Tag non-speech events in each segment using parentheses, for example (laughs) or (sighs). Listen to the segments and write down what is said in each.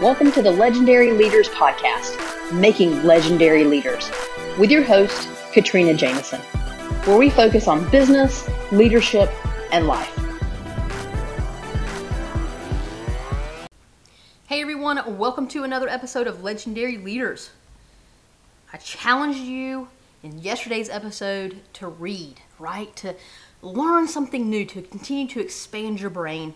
Welcome to the Legendary Leaders Podcast, Making Legendary Leaders, with your host, Katrina Jameson, where we focus on business, leadership, and life. Hey everyone, welcome to another episode of Legendary Leaders. I challenged you in yesterday's episode to read, right? To learn something new, to continue to expand your brain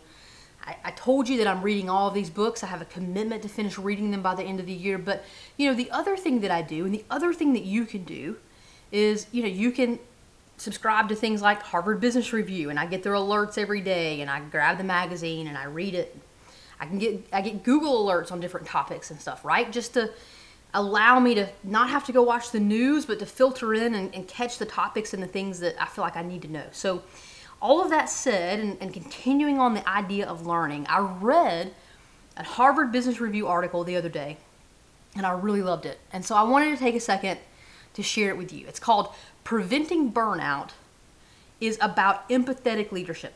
I, I told you that I'm reading all of these books. I have a commitment to finish reading them by the end of the year. But, you know, the other thing that I do, and the other thing that you can do, is, you know, you can subscribe to things like Harvard Business Review, and I get their alerts every day, and I grab the magazine and I read it. I can get I get Google alerts on different topics and stuff, right? Just to allow me to not have to go watch the news, but to filter in and, and catch the topics and the things that I feel like I need to know. So all of that said, and, and continuing on the idea of learning, I read a Harvard Business Review article the other day, and I really loved it. And so I wanted to take a second to share it with you. It's called Preventing Burnout is about empathetic leadership,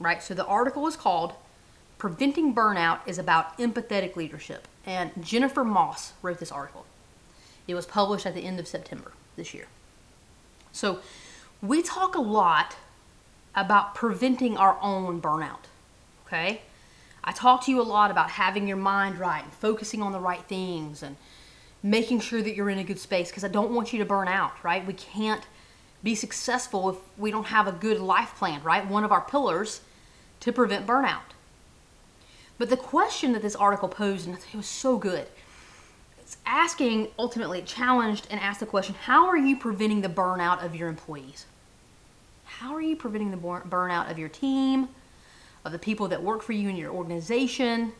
right? So the article is called Preventing Burnout is about empathetic leadership. And Jennifer Moss wrote this article. It was published at the end of September this year. So we talk a lot about preventing our own burnout. Okay? I talk to you a lot about having your mind right and focusing on the right things and making sure that you're in a good space because I don't want you to burn out, right? We can't be successful if we don't have a good life plan, right? One of our pillars to prevent burnout. But the question that this article posed, and it was so good, it's asking, ultimately, challenged and asked the question how are you preventing the burnout of your employees? How are you preventing the burnout of your team, of the people that work for you in your organization,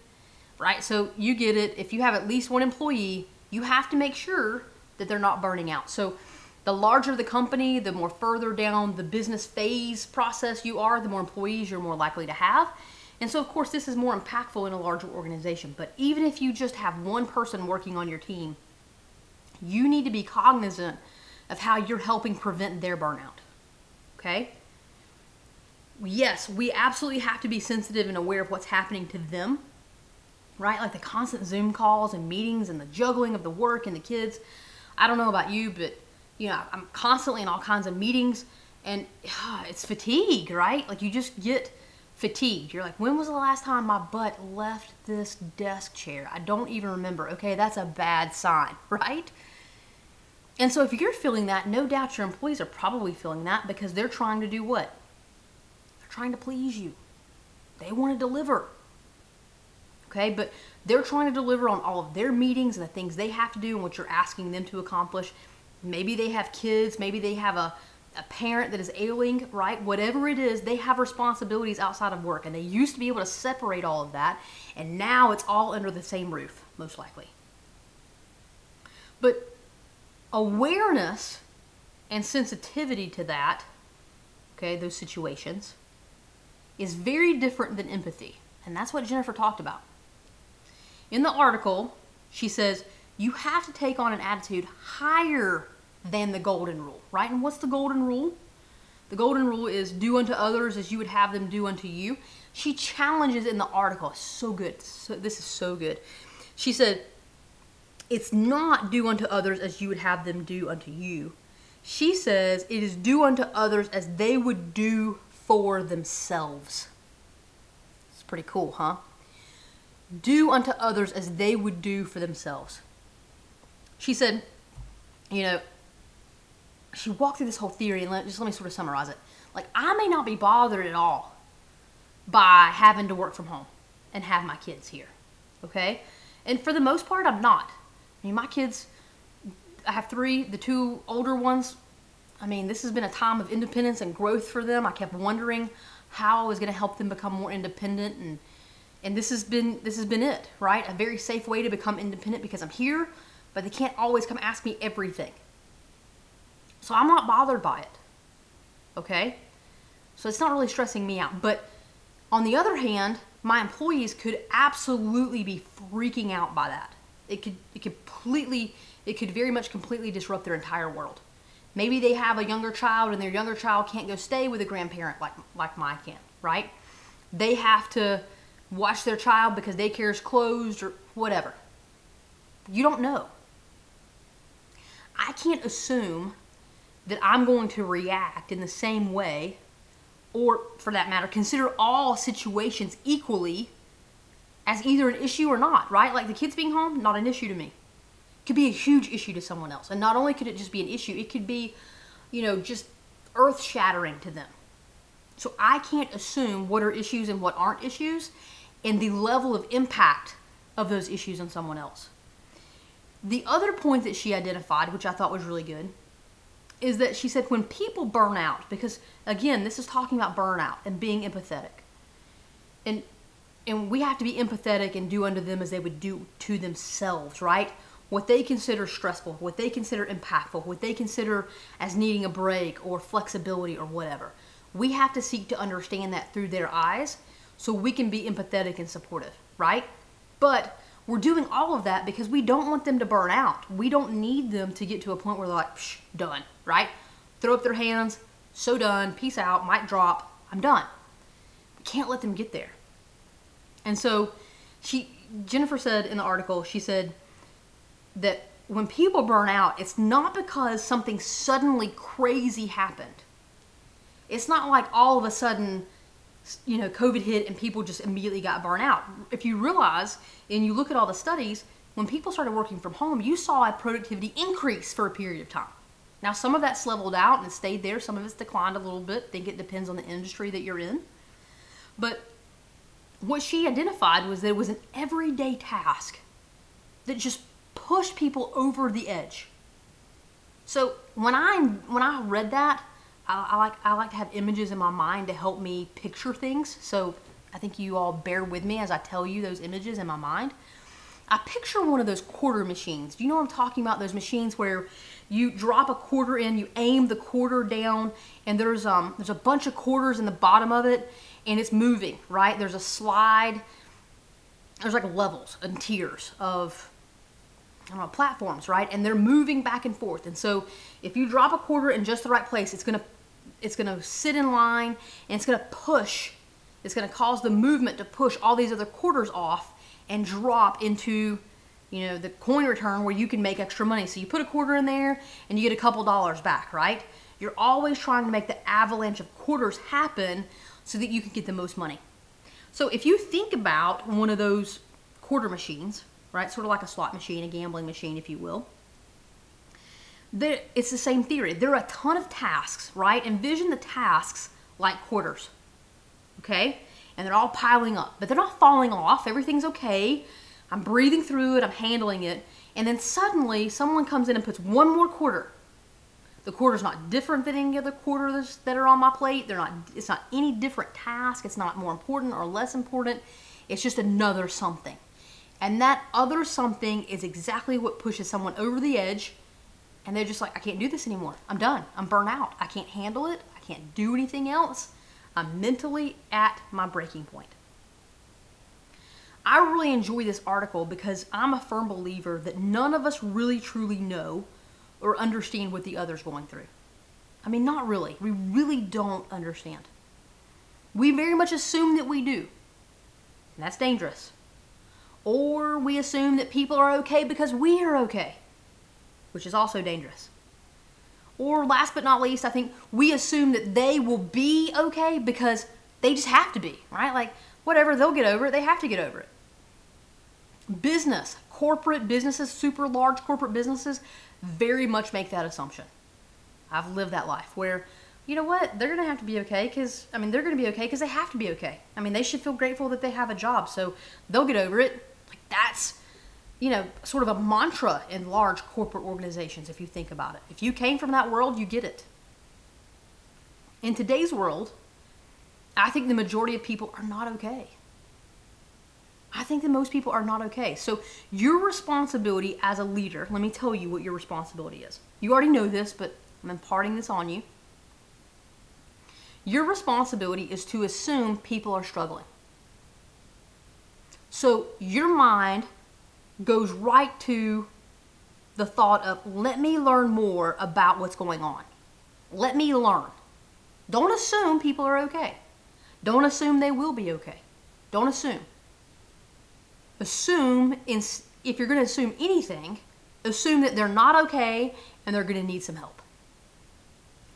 right? So you get it. If you have at least one employee, you have to make sure that they're not burning out. So the larger the company, the more further down the business phase process you are, the more employees you're more likely to have. And so, of course, this is more impactful in a larger organization. But even if you just have one person working on your team, you need to be cognizant of how you're helping prevent their burnout. Okay? Yes, we absolutely have to be sensitive and aware of what's happening to them, right? Like the constant Zoom calls and meetings and the juggling of the work and the kids. I don't know about you, but you know, I'm constantly in all kinds of meetings and uh, (sighs) it's fatigue, right? Like you just get fatigued. You're like, when was the last time my butt left this desk chair? I don't even remember. Okay, that's a bad sign, (laughs) right? And so if you're feeling that, no doubt your employees are probably feeling that because they're trying to do what? They're trying to please you. They want to deliver. Okay, but they're trying to deliver on all of their meetings and the things they have to do and what you're asking them to accomplish. Maybe they have kids, maybe they have a, a parent that is ailing, right? Whatever it is, they have responsibilities outside of work and they used to be able to separate all of that and now it's all under the same roof, most likely. But awareness and sensitivity to that, okay, those situations, is very different than empathy. And that's what Jennifer talked about. In the article, she says, you have to take on an attitude higher than the golden rule, right? And what's the golden rule? The golden rule is do unto others as you would have them do unto you. She challenges in the article, so good. So, this is so good. She said, it's not do unto others as you would have them do unto you. She says it is do unto others as they would do for themselves. It's pretty cool, huh? Do unto others as they would do for themselves. She said, you know, she walked through this whole theory and let, just let me sort of summarize it. Like, I may not be bothered at all by having to work from home and have my kids here, okay? And for the most part, I'm not. Mean, my kids, I have three, the two older ones. I mean, this has been a time of independence and growth for them. I kept wondering how I was going to help them become more independent and and this has been this has been it, right? A very safe way to become independent because I'm here, but they can't always come ask me everything. So I'm not bothered by it. Okay? So it's not really stressing me out, but on the other hand, my employees could absolutely be freaking out by that it could it completely it could very much completely disrupt their entire world. Maybe they have a younger child and their younger child can't go stay with a grandparent like like mine can, right? They have to watch their child because daycare is closed or whatever. You don't know. I can't assume that I'm going to react in the same way, or for that matter, consider all situations equally as either an issue or not, right? Like the kids being home, not an issue to me. Could be a huge issue to someone else. And not only could it just be an issue, it could be, you know, just earth shattering to them. So I can't assume what are issues and what aren't issues and the level of impact of those issues on someone else. The other point that she identified, which I thought was really good, is that she said when people burn out, because again, this is talking about burnout and being empathetic. And and we have to be empathetic and do unto them as they would do to themselves, right? What they consider stressful, what they consider impactful, what they consider as needing a break or flexibility or whatever. We have to seek to understand that through their eyes so we can be empathetic and supportive, right? But we're doing all of that because we don't want them to burn out. We don't need them to get to a point where they're like, Psh, done, right? Throw up their hands, so done, peace out, mic drop, I'm done. We can't let them get there. And so she Jennifer said in the article, she said that when people burn out, it's not because something suddenly crazy happened. It's not like all of a sudden, you know, COVID hit and people just immediately got burnt out. If you realize and you look at all the studies, when people started working from home, you saw a productivity increase for a period of time. Now, some of that's leveled out and stayed there, some of it's declined a little bit. I think it depends on the industry that you're in. But what she identified was that it was an everyday task that just pushed people over the edge. So when I when I read that, I, I, like I like to have images in my mind to help me picture things. So I think you all bear with me as I tell you those images in my mind. I picture one of those quarter machines. Do you know what I'm talking about? Those machines where you drop a quarter in, you aim the quarter down, and there's um there's a bunch of quarters in the bottom of it, and it's moving, right? There's a slide. There's like levels and tiers of I don't know, platforms, right? And they're moving back and forth. And so if you drop a quarter in just the right place, it's gonna it's gonna sit in line and it's gonna push. It's gonna cause the movement to push all these other quarters off and drop into you know the coin return where you can make extra money. So you put a quarter in there and you get a couple dollars back, right? You're always trying to make the avalanche of quarters happen so that you can get the most money. So if you think about one of those quarter machines, right, sort of like a slot machine, a gambling machine, if you will, it's the same theory. There are a ton of tasks, right? Envision the tasks like quarters, okay? And they're all piling up, but they're not falling off. Everything's okay. I'm breathing through it, I'm handling it. And then suddenly someone comes in and puts one more quarter the quarter's not different than any other quarters that are on my plate. They're not. It's not any different task. It's not more important or less important. It's just another something. And that other something is exactly what pushes someone over the edge. And they're just like, I can't do this anymore. I'm done. I'm burnt out. I can't handle it. I can't do anything else. I'm mentally at my breaking point. I really enjoy this article because I'm a firm believer that none of us really truly know or understand what the other's going through. I mean, not really. We really don't understand. We very much assume that we do. And that's dangerous. Or we assume that people are okay because we are okay, which is also dangerous. Or last but not least, I think we assume that they will be okay because they just have to be, right? Like, whatever, they'll get over it, they have to get over it. Business, corporate businesses, super large corporate businesses, very much make that assumption. I've lived that life where, you know what, they're going to have to be okay because, I mean, they're going to be okay because they have to be okay. I mean, they should feel grateful that they have a job, so they'll get over it. Like, that's, you know, sort of a mantra in large corporate organizations if you think about it. If you came from that world, you get it. In today's world, I think the majority of people are not okay. Think that most people are not okay. So, your responsibility as a leader, let me tell you what your responsibility is. You already know this, but I'm imparting this on you. Your responsibility is to assume people are struggling. So, your mind goes right to the thought of, let me learn more about what's going on. Let me learn. Don't assume people are okay. Don't assume they will be okay. Don't assume. Assume in, if you're going to assume anything, assume that they're not okay and they're going to need some help.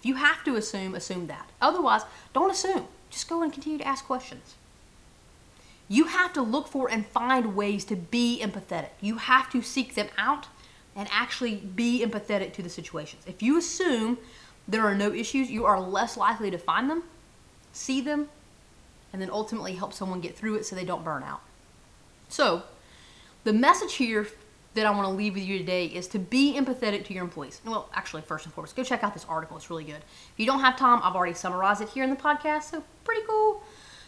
If you have to assume, assume that. Otherwise, don't assume. Just go and continue to ask questions. You have to look for and find ways to be empathetic. You have to seek them out and actually be empathetic to the situations. If you assume there are no issues, you are less likely to find them, see them, and then ultimately help someone get through it so they don't burn out. So, the message here that I want to leave with you today is to be empathetic to your employees. Well, actually, first and foremost, go check out this article. It's really good. If you don't have time, I've already summarized it here in the podcast, so pretty cool.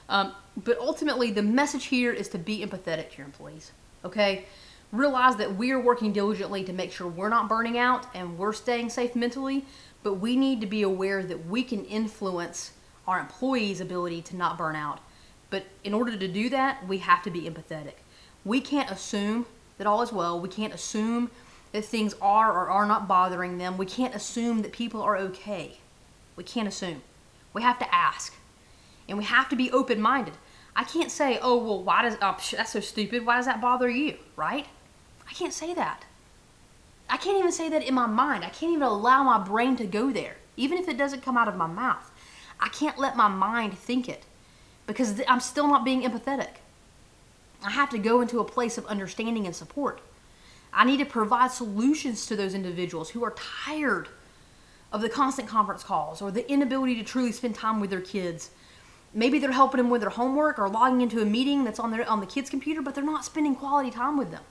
Um, but ultimately, the message here is to be empathetic to your employees. Okay? Realize that we are working diligently to make sure we're not burning out and we're staying safe mentally, but we need to be aware that we can influence our employees' ability to not burn out. But in order to do that, we have to be empathetic. We can't assume that all is well. We can't assume that things are or are not bothering them. We can't assume that people are okay. We can't assume. We have to ask. And we have to be open minded. I can't say, oh, well, why does, oh, that's so stupid. Why does that bother you? Right? I can't say that. I can't even say that in my mind. I can't even allow my brain to go there, even if it doesn't come out of my mouth. I can't let my mind think it because I'm still not being empathetic. I have to go into a place of understanding and support. I need to provide solutions to those individuals who are tired of the constant conference calls or the inability to truly spend time with their kids. Maybe they're helping them with their homework or logging into a meeting that's on their on the kids' computer, but they're not spending quality time with them.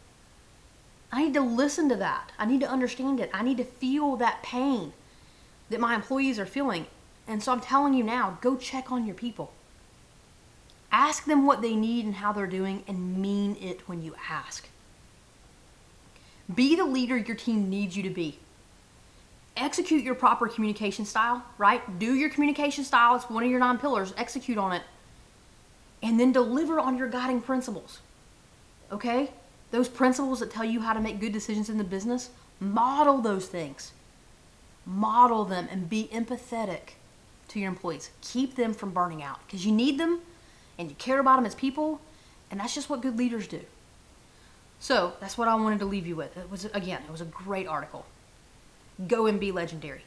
I need to listen to that. I need to understand it. I need to feel that pain that my employees are feeling. And so I'm telling you now, go check on your people. Ask them what they need and how they're doing, and mean it when you ask. Be the leader your team needs you to be. Execute your proper communication style, right? Do your communication style. It's one of your nine pillars. Execute on it. And then deliver on your guiding principles. Okay? Those principles that tell you how to make good decisions in the business, model those things. Model them and be empathetic to your employees. Keep them from burning out because you need them and you care about them as people, and that's just what good leaders do. So that's what I wanted to leave you with. It was again, it was a great article. Go and be legendary.